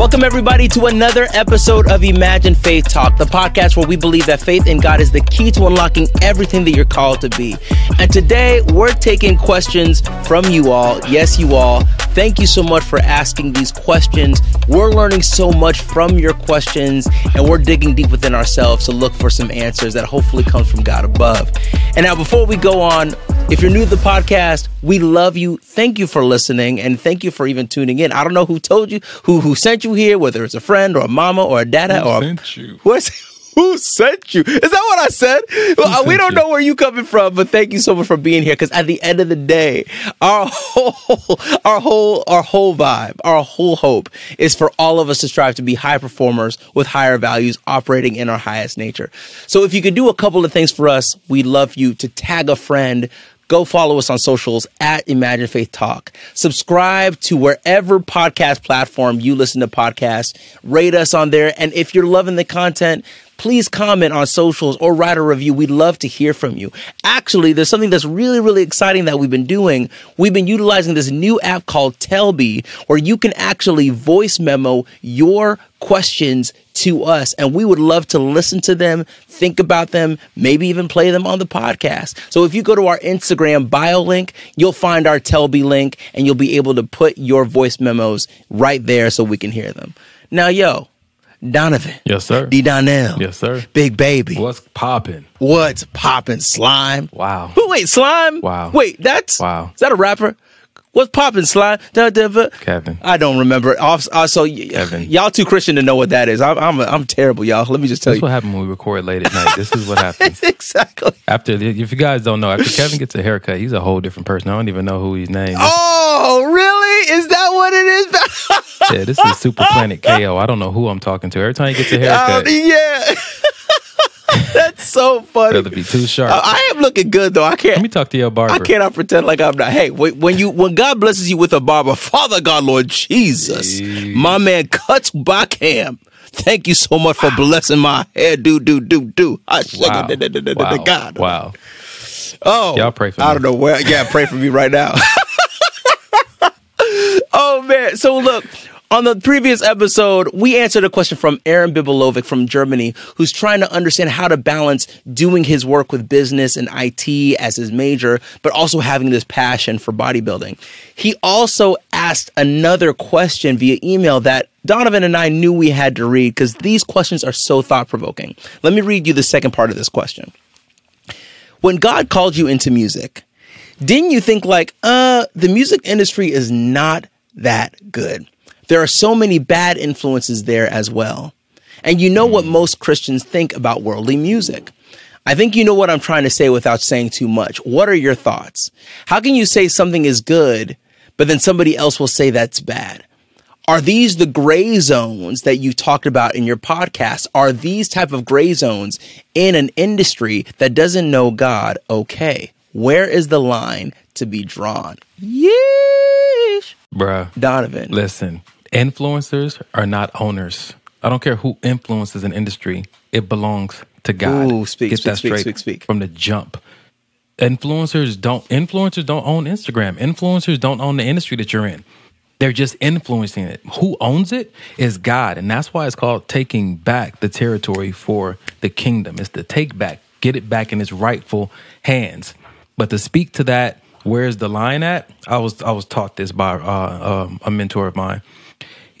Welcome, everybody, to another episode of Imagine Faith Talk, the podcast where we believe that faith in God is the key to unlocking everything that you're called to be. And today, we're taking questions from you all. Yes, you all. Thank you so much for asking these questions. We're learning so much from your questions, and we're digging deep within ourselves to look for some answers that hopefully comes from God above. And now, before we go on, if you're new to the podcast, we love you. Thank you for listening, and thank you for even tuning in. I don't know who told you, who who sent you here, whether it's a friend or a mama or a dada Who or sent you? What's who sent you? Is that what I said? Well, we don't know where you coming from, but thank you so much for being here. Because at the end of the day, our whole, our whole, our whole vibe, our whole hope is for all of us to strive to be high performers with higher values, operating in our highest nature. So if you could do a couple of things for us, we'd love you to tag a friend. Go follow us on socials at Imagine Faith Talk. Subscribe to wherever podcast platform you listen to podcasts. Rate us on there. And if you're loving the content, please comment on socials or write a review. We'd love to hear from you. Actually, there's something that's really, really exciting that we've been doing. We've been utilizing this new app called Telbee, where you can actually voice memo your questions to us, and we would love to listen to them, think about them, maybe even play them on the podcast. So if you go to our Instagram bio link, you'll find our Telbee link, and you'll be able to put your voice memos right there so we can hear them. Now, yo, Donovan. Yes, sir. D. Donnell. Yes, sir. Big baby. What's popping? What's popping? slime? Wow. Who wait, slime? Wow. Wait, that's Wow. Is that a rapper? What's popping, slime? Da, da, da. Kevin. I don't remember. Off- uh, y- Kevin. y'all too Christian to know what that is. I'm I'm, I'm terrible, y'all. Let me just tell you. That's you. what happened when we record late at night. This is what happens. exactly. After, if you guys don't know, after Kevin gets a haircut, he's a whole different person. I don't even know who he's named. Oh, really? Is that what it is? Yeah, this is Super Planet KO. I don't know who I'm talking to. Every time he gets a Uh, haircut, yeah. That's so funny. rather be too sharp. I, I am looking good though. I can't. Let me talk to your barber. I cannot pretend like I'm not. Hey, wait, when you when God blesses you with a barber, Father God, Lord Jesus, my man cuts Backham. Thank you so much for blessing my hair. Do do do do. I Wow. da, da, da, Wow. God. wow. Oh, Y'all pray for me. I don't know where. Yeah, pray for me right now. oh man. So look. On the previous episode, we answered a question from Aaron Bibelovic from Germany, who's trying to understand how to balance doing his work with business and IT as his major, but also having this passion for bodybuilding. He also asked another question via email that Donovan and I knew we had to read because these questions are so thought provoking. Let me read you the second part of this question when God called you into music, didn't you think like, uh, the music industry is not that good? There are so many bad influences there as well. And you know what most Christians think about worldly music. I think you know what I'm trying to say without saying too much. What are your thoughts? How can you say something is good, but then somebody else will say that's bad? Are these the gray zones that you talked about in your podcast? Are these type of gray zones in an industry that doesn't know God okay? Where is the line to be drawn? Yeesh. Bruh. Donovan. Listen, influencers are not owners. I don't care who influences an industry. It belongs to God. Ooh, speak, Get speak, that speak, straight speak, speak. from the jump. Influencers don't influencers don't own Instagram. Influencers don't own the industry that you're in. They're just influencing it. Who owns it is God. And that's why it's called taking back the territory for the kingdom. It's the take back, get it back in its rightful hands. But to speak to that, where's the line at? I was I was taught this by uh, um, a mentor of mine.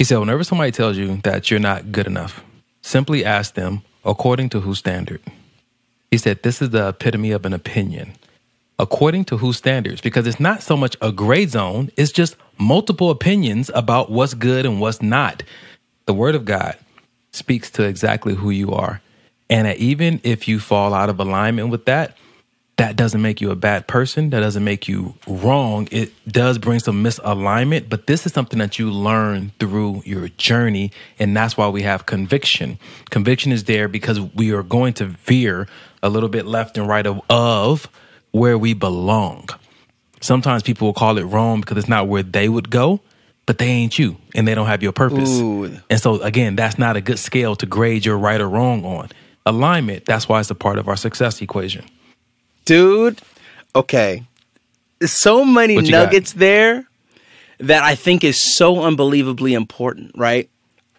He said, whenever somebody tells you that you're not good enough, simply ask them, according to whose standard? He said, this is the epitome of an opinion. According to whose standards? Because it's not so much a gray zone, it's just multiple opinions about what's good and what's not. The word of God speaks to exactly who you are. And even if you fall out of alignment with that, that doesn't make you a bad person. That doesn't make you wrong. It does bring some misalignment, but this is something that you learn through your journey. And that's why we have conviction. Conviction is there because we are going to veer a little bit left and right of, of where we belong. Sometimes people will call it wrong because it's not where they would go, but they ain't you and they don't have your purpose. Ooh. And so, again, that's not a good scale to grade your right or wrong on. Alignment, that's why it's a part of our success equation. Dude. Okay, so many you got? nuggets there that I think is so unbelievably important. Right?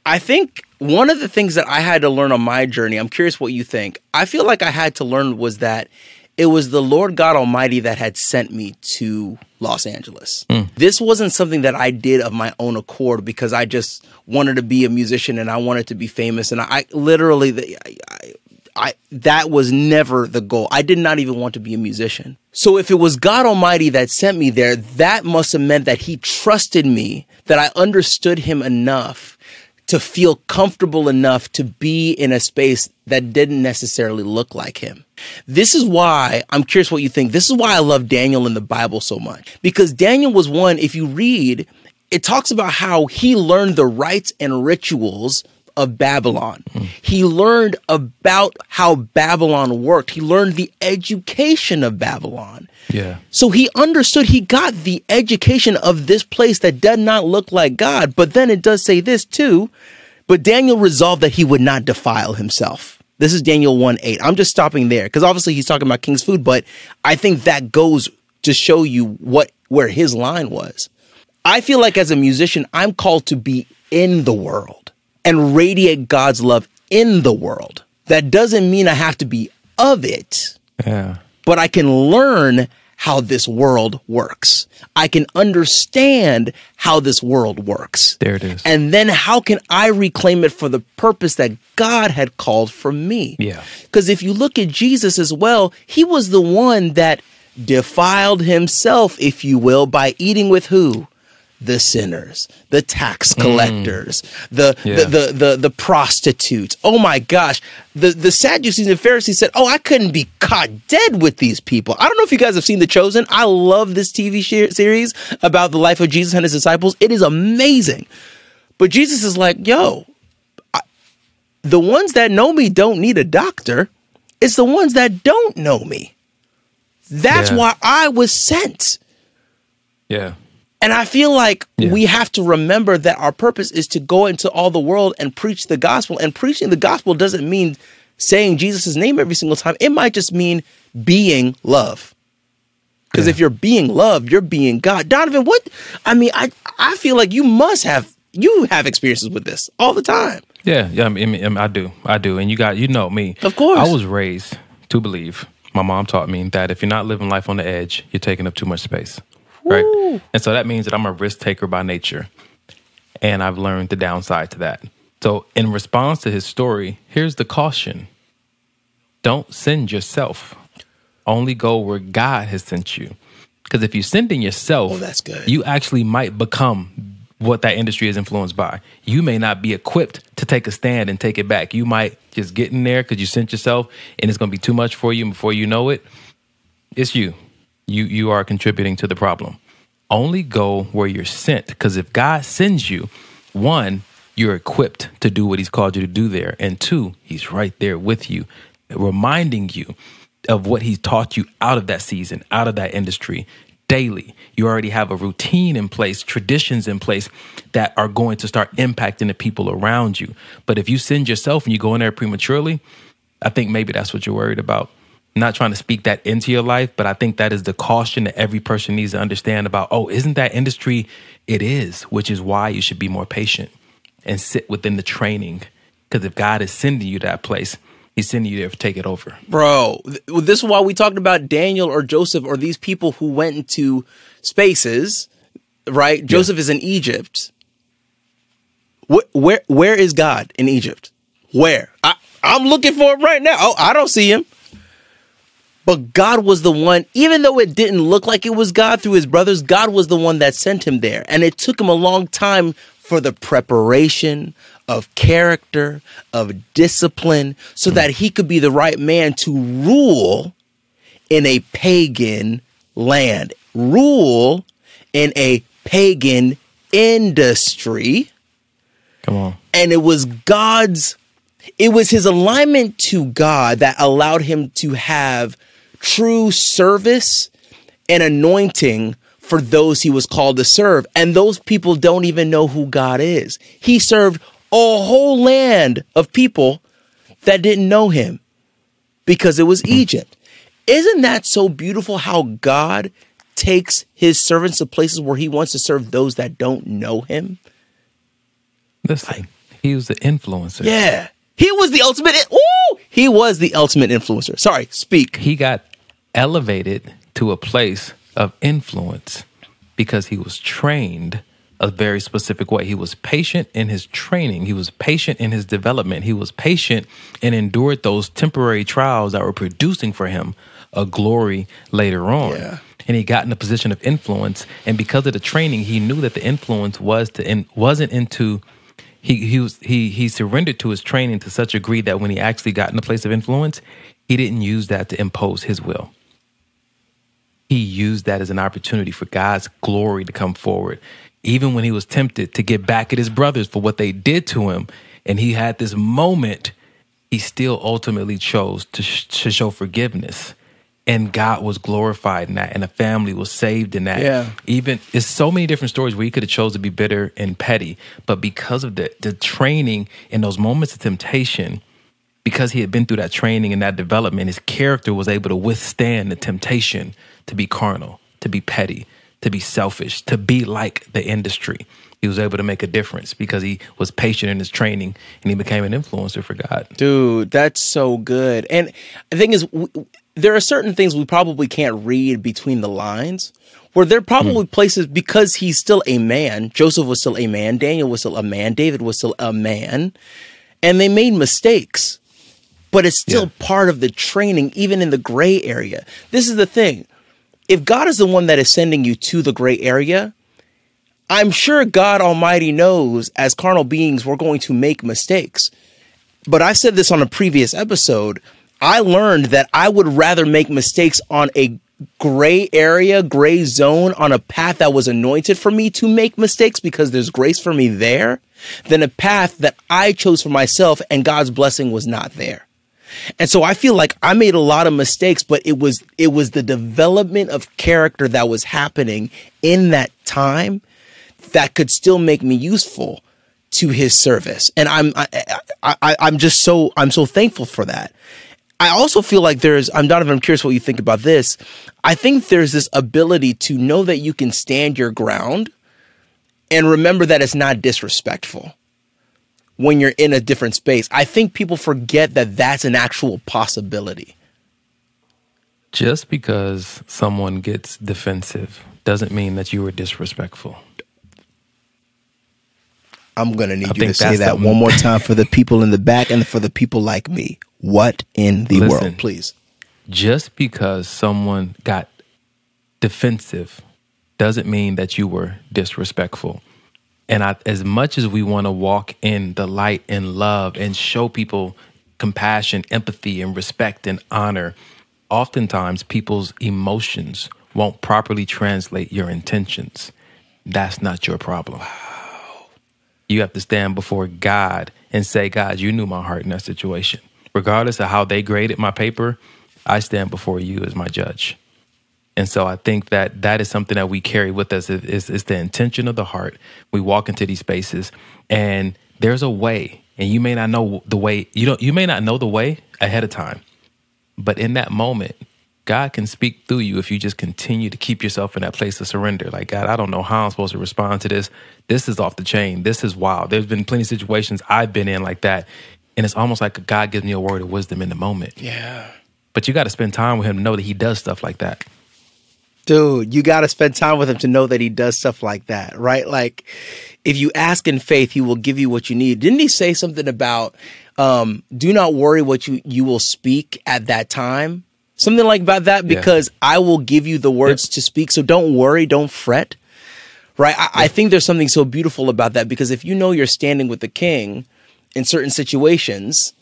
I think one of the things that I had to learn on my journey, I'm curious what you think. I feel like I had to learn was that it was the Lord God Almighty that had sent me to Los Angeles. Hmm. This wasn't something that I did of my own accord because I just wanted to be a musician and I wanted to be famous. And I literally, the- I, I, I that was never the goal. I did not even want to be a musician. So if it was God Almighty that sent me there, that must have meant that He trusted me, that I understood Him enough to feel comfortable enough to be in a space that didn't necessarily look like him. This is why I'm curious what you think. This is why I love Daniel in the Bible so much. Because Daniel was one, if you read, it talks about how he learned the rites and rituals of Babylon. He learned about how Babylon worked. He learned the education of Babylon. Yeah. So he understood, he got the education of this place that did not look like God. But then it does say this too. But Daniel resolved that he would not defile himself. This is Daniel 1 8. I'm just stopping there because obviously he's talking about king's food, but I think that goes to show you what where his line was. I feel like as a musician, I'm called to be in the world and radiate God's love in the world. That doesn't mean I have to be of it Yeah. but I can learn how this world works. I can understand how this world works. There it is. And then how can I reclaim it for the purpose that God had called for me? Yeah. Because if you look at Jesus as well, he was the one that defiled himself, if you will, by eating with who? The sinners, the tax mm. collectors, the, Yeah. the, the the the prostitutes. Oh my gosh. The the Sadducees and Pharisees said, Oh, I couldn't be caught dead with these people. I don't know if you guys have seen The Chosen. I love this TV sh- series about the life of Jesus and his disciples. It is amazing. But Jesus is like, yo, I- the ones that know me don't need a doctor. It's the ones that don't know me. That's Yeah. why I was sent. Yeah. And I feel like Yeah. we have to remember that our purpose is to go into all the world and preach the gospel. And preaching the gospel doesn't mean saying Jesus' name every single time. It might just mean being love. Because Yeah. if you're being love, you're being God. Donovan, what I mean, I I feel like you must have you have experiences with this all the time. Yeah, yeah, I, mean, I, I do, I do, and you got, you know me. Of course. I was raised to believe. My mom taught me that if you're not living life on the edge, you're taking up too much space, right? And so that means that I'm a risk taker by nature, and I've learned the downside to that. So, in response to his story, here's the caution: Don't send yourself. Only go where God has sent you. Because if you send in yourself, Oh, that's good. you actually might become what that industry is influenced by. You may not be equipped to take a stand and take it back. You might just get in there because you sent yourself and it's going to be too much for you. And before you know it, it's you. You you are contributing to the problem. Only go where you're sent because if God sends you, one, you're equipped to do what he's called you to do there. And two, he's right there with you, reminding you of what he's taught you out of that season, out of that industry daily. You already have a routine in place, traditions in place that are going to start impacting the people around you. But if you send yourself and you go in there prematurely, I think maybe that's what you're worried about. Not trying to speak that into your life, but I think that is the caution that every person needs to understand about, oh, isn't that industry? It is, which is why you should be more patient and sit within the training. Because if God is sending you that place, He's sending you there to take it over. Bro, th- this is why we talked about Daniel or Joseph or these people who went into spaces, right? Joseph is in Egypt. Where, where where is God in Egypt? Where? I, I'm looking for him right now. Oh, I don't see him. But God was the one, even though it didn't look like it was God through his brothers, God was the one that sent him there. And it took him a long time for the preparation of character, of discipline, so that he could be the right man to rule in a pagan land, rule in a pagan industry Come on. and it was God's it was his alignment to God that allowed him to have true service and anointing for those he was called to serve and those people don't even know who God is he served a whole land of people that didn't know him because it was mm-hmm. Egypt isn't that so beautiful how God takes his servants to places where he wants to serve those that don't know him Listen, He was the influencer. Yeah. He was the ultimate. Woo! He was the ultimate influencer. Sorry, speak. He got elevated to a place of influence because he was trained a very specific way. He was patient in his training, he was patient in his development, he was patient and endured those temporary trials that were producing for him a glory later on. Yeah. And he got in a position of influence, and because of the training, he knew that the influence was to in, wasn't into he he was he he surrendered to his training to such a degree that when he actually got in a place of influence, he didn't use that to impose his will. He used that as an opportunity for God's glory to come forward. Even when he was tempted to get back at his brothers for what they did to him, and he had this moment, he still ultimately chose to, sh- to show forgiveness and God was glorified in that, and the family was saved in that. Yeah. Even there's so many different stories where he could have chose to be bitter and petty, but because of the the training in those moments of temptation, because he had been through that training and that development, his character was able to withstand the temptation to be carnal, to be petty, to be selfish, to be like the industry. He was able to make a difference because he was patient in his training and he became an influencer for God. Dude, that's so good. And the thing is, w- there are certain things we probably can't read between the lines. Where there are probably hmm. places because he's still a man. Joseph was still a man. Daniel was still a man. David was still a man, and they made mistakes. But it's still Yeah. part of the training, even in the gray area. This is the thing: if God is the one that is sending you to the gray area, I'm sure God Almighty knows as carnal beings we're going to make mistakes. But I said this on a previous episode. I learned that I would rather make mistakes on a gray area, gray zone, on a path that was anointed for me to make mistakes because there's grace for me there, than a path that I chose for myself and God's blessing was not there. And so I feel like I made a lot of mistakes, but it was it was the development of character that was happening in that time that could still make me useful to his service. And I'm I, I, I'm just so I'm so thankful for that. I also feel like there's I'm Donovan, I'm curious what you think about this. I think there's this ability to know that you can stand your ground and remember that it's not disrespectful when you're in a different space. I think people forget that that's an actual possibility. Just because someone gets defensive doesn't mean that you were disrespectful. I'm going to need I you to say that one more time for the people in the back and for the people like me. What in the Listen. world, please? Just because someone got defensive doesn't mean that you were disrespectful. And I, as much as we want to walk in the light and love and show people compassion, empathy, and respect and honor, oftentimes people's emotions won't properly translate your intentions. That's not your problem. You have to stand before God and say, God, you knew my heart in that situation. Regardless of how they graded my paper, I stand before you as my judge. And so I think that that is something that we carry with us is, is, the intention of the heart. We walk into these spaces and there's a way and you may not know the way you don't you may not know the way ahead of time. But in that moment, God can speak through you if you just continue to keep yourself in that place of surrender. Like, God, I don't know how I'm supposed to respond to this. This is off the chain. This is wild. There's been plenty of situations I've been in like that. And it's almost like God gives me a word of wisdom in the moment. Yeah. But you got to spend time with him to know that he does stuff like that. Dude, you got to spend time with him to know that he does stuff like that, right? Like, if you ask in faith, he will give you what you need. Didn't he say something about, um, do not worry what you, you will speak at that time? Something like about that, Yeah. because I will give you the words to speak. So don't worry, don't fret, right? I, I think there's something so beautiful about that because if you know you're standing with the king in certain situations,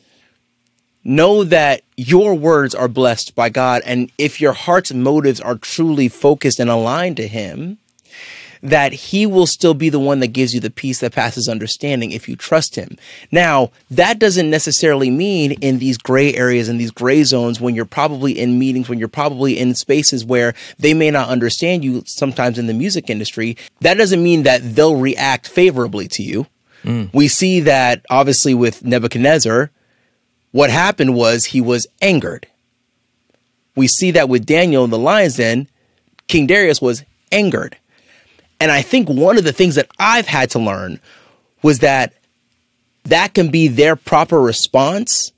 know that your words are blessed by God. And if your heart's motives are truly focused and aligned to Him, that He will still be the one that gives you the peace that passes understanding if you trust Him. Now, that doesn't necessarily mean in these gray areas, in these gray zones, when you're probably in meetings, when you're probably in spaces where they may not understand you sometimes in the music industry, that doesn't mean that they'll react favorably to you. Mm. We see that obviously with Nebuchadnezzar, what happened was he was angered. We see that with Daniel in the lion's den, King Darius was angered. And I think one of the things that I've had to learn was that that can be their proper response,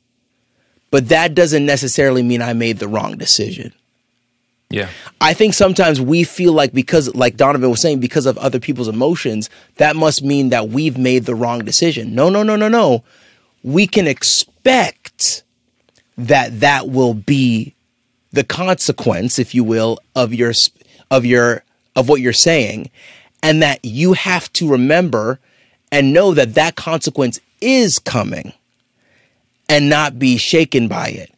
but that doesn't necessarily mean I made the wrong decision. Yeah. I think sometimes we feel like because, like Donovan was saying, because of other people's emotions, that must mean that we've made the wrong decision. No, no, no, no, no. We can expect that that will be the consequence, if you will, of your of your of what you're saying, and that you have to remember and know that that consequence is coming, and not be shaken by it.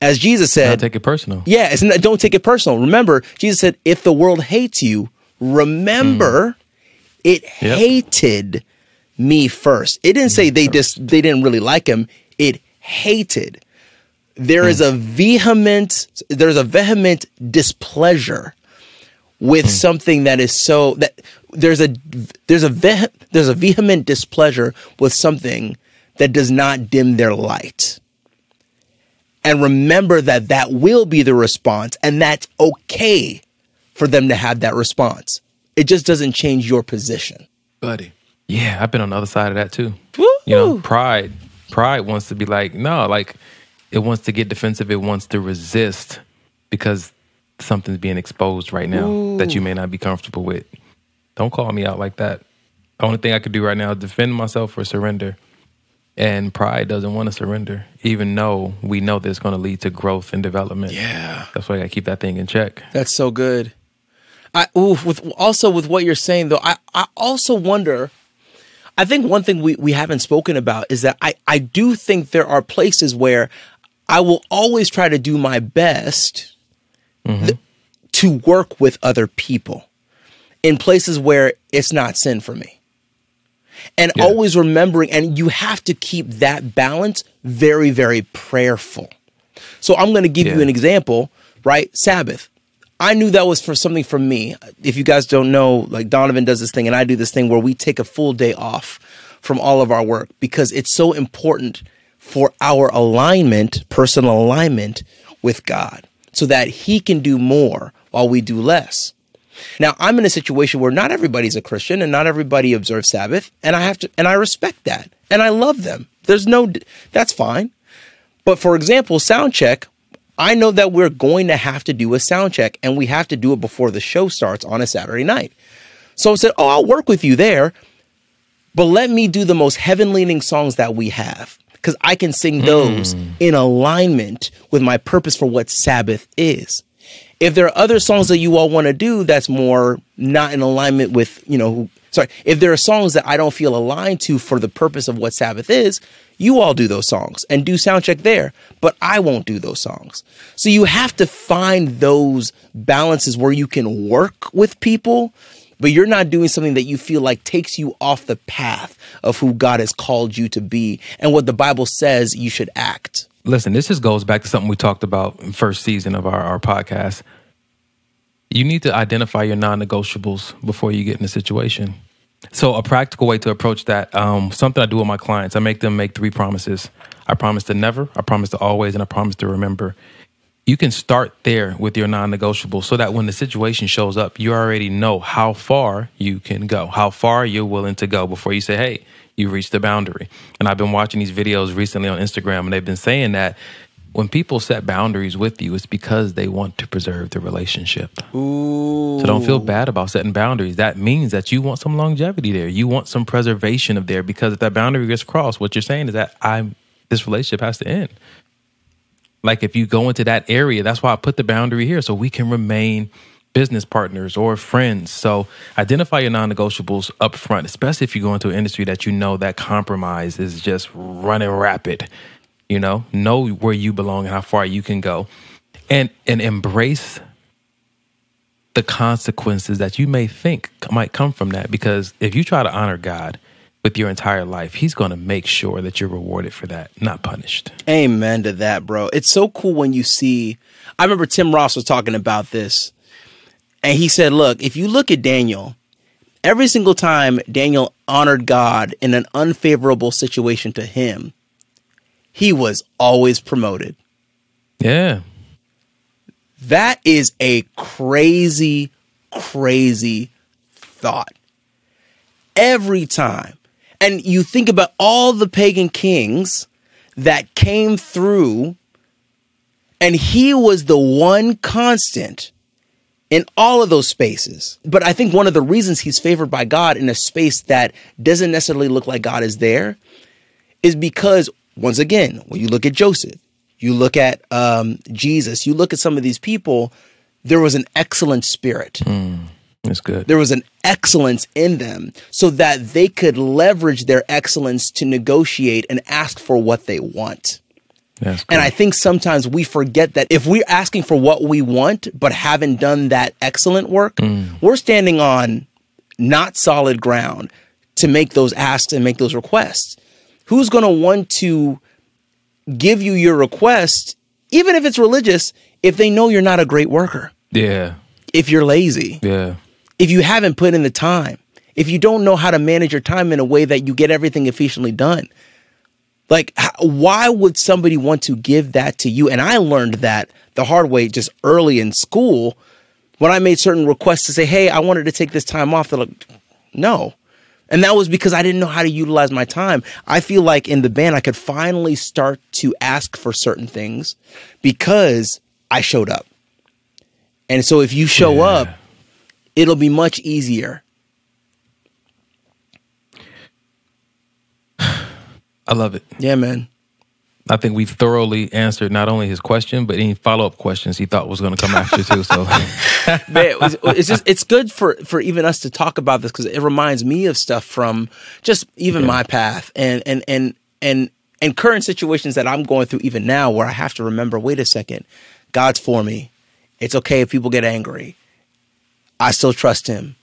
As Jesus said, Not take it personal. yeah, it's not, don't take it personal. Remember, Jesus said, if the world hates you, remember hmm. it Yep. hated me first. It didn't say they just they didn't really like him. It hated. There is hmm. a vehement there's a vehement displeasure with hmm. something that is so that there's a there's a ve- there's a vehement displeasure with something that does not dim their light and remember that that will be the response and that's okay for them to have that response it just doesn't change your position buddy. Yeah, I've been on the other side of that too. You know, pride. Pride wants to be like, no, like it wants to get defensive. It wants to resist because something's being exposed right now that you may not be comfortable with. Don't call me out like that. The only thing I could do right now is defend myself or surrender. And pride doesn't want to surrender, even though we know that it's going to lead to growth and development. yeah That's why I got to keep that thing in check. that's so good i ooh, with also with what you're saying though i i also wonder i think one thing we we haven't spoken about is that i i do think there are places where i will always try to do my best mm-hmm. th- to work with other people in places where it's not sin for me. And Yeah. always remembering and you have to keep that balance very very prayerful. So i'm going to give you an example right? Sabbath i knew that was for something for me if you guys don't know like donovan does this thing and i do this thing where we take a full day off from all of our work because it's so important for our alignment personal alignment with god so that he can do more while we do less now, I'm in a situation where not everybody's a Christian and not everybody observes Sabbath, and I have to, and I respect that, and I love them. There's no, that's fine. But for example, sound check, I know that we're going to have to do a sound check, and we have to do it before the show starts on a Saturday night. So I said, "Oh, I'll work with you there, but let me do the most heaven leaning songs that we have." Because I can sing hmm. those in alignment with my purpose for what Sabbath is if there are other songs that you all want to do that's more not in alignment with you know who- sorry if there are songs that i don't feel aligned to for the purpose of what sabbath is you all do those songs and do sound check there but i won't do those songs so you have to find those balances where you can work with people but you're not doing something that you feel like takes you off the path of who god has called you to be and what the bible says you should act listen, this just goes back to something we talked about in first season of our, our podcast. You need to identify your non-negotiables before you get in a situation. So a practical way to approach that, um, something I do with my clients, I make them make three promises. I promise to never, I promise to always, and I promise to remember. You can start there with your non-negotiables so that when the situation shows up, you already know how far you can go, how far you're willing to go before you say, hey, you reached the boundary. And I've been watching these videos recently on Instagram, and they've been saying that when people set boundaries with you, it's because they want to preserve the relationship. Ooh. So don't feel bad about setting boundaries. That means that you want some longevity there. You want some preservation of there because if that boundary gets crossed, what you're saying is that I'm this relationship has to end. Like if you go into that area, that's why I put the boundary here so we can remain business partners or friends. So identify your non-negotiables up front, especially if you go into an industry that you know that compromise is just running rapid. You know, know where you belong and how far you can go. And and embrace the consequences that you may think might come from that. Because if you try to honor God with your entire life, He's going to make sure that you're rewarded for that, not punished. Amen to that, bro. It's so cool when you see. I remember Tim Ross was talking about this, and he said, Look, if you look at Daniel, every single time Daniel honored God in an unfavorable situation to him, he was always promoted. Yeah. That is a crazy, crazy thought. Every time. And you think about all the pagan kings that came through, and he was the one constant in all of those spaces. But I think one of the reasons he's favored by God in a space that doesn't necessarily look like God is there is because, once again, when you look at Joseph, you look at um, Jesus, you look at some of these people, there was an excellent spirit. That's good. There was an excellence in them so that they could leverage their excellence to negotiate and ask for what they want. That's good. And I think sometimes we forget that if we're asking for what we want but haven't done that excellent work, we're standing on not solid ground to make those asks and make those requests. Who's going to want to give you your request, even if it's religious, if they know you're not a great worker, yeah. if you're lazy, Yeah. if you haven't put in the time, if you don't know how to manage your time in a way that you get everything efficiently done? Like, why would somebody want to give that to you? And I learned that the hard way just early in school when I made certain requests to say, hey, I wanted to take this time off. They're like, no. And that was because I didn't know how to utilize my time. I feel like in the band, I could finally start to ask for certain things because I showed up. And so if you show Yeah. up, it'll be much easier. I love it. Yeah, man. I think we thoroughly answered not only his question, but any follow up questions he thought was going to come after too. So, Man, it's, it's just it's good for for even us to talk about this because it reminds me of stuff from just even my path and and and and and current situations that I'm going through even now where I have to remember wait a second God's for me. It's okay if people get angry. I still trust him.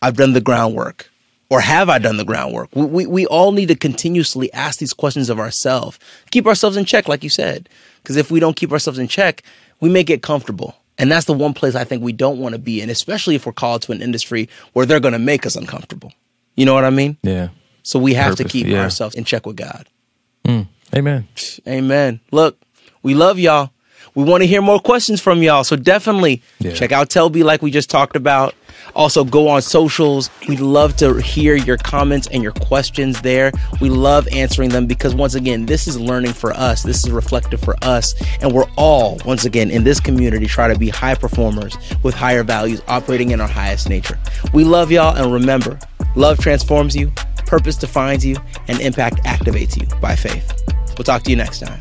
I've done the groundwork or have I done the groundwork we we, we all need to continuously ask these questions of ourselves keep ourselves in check like you said because if we don't keep ourselves in check we may get comfortable and that's the one place I think we don't want to be in, especially if we're called to an industry where they're going to make us uncomfortable. You know what I mean? yeah. So we have to keep yeah. ourselves in check with God. Mm. Amen. Amen. Look, we love y'all. We want to hear more questions from y'all. So definitely Yeah. check out Telbee like we just talked about. Also go on socials. We'd love to hear your comments and your questions there. We love answering them because once again, this is learning for us. This is reflective for us. And we're all, once again, in this community try to be high performers with higher values, operating in our highest nature. We love y'all and remember, love transforms you, purpose defines you, and impact activates you by faith. We'll talk to you next time.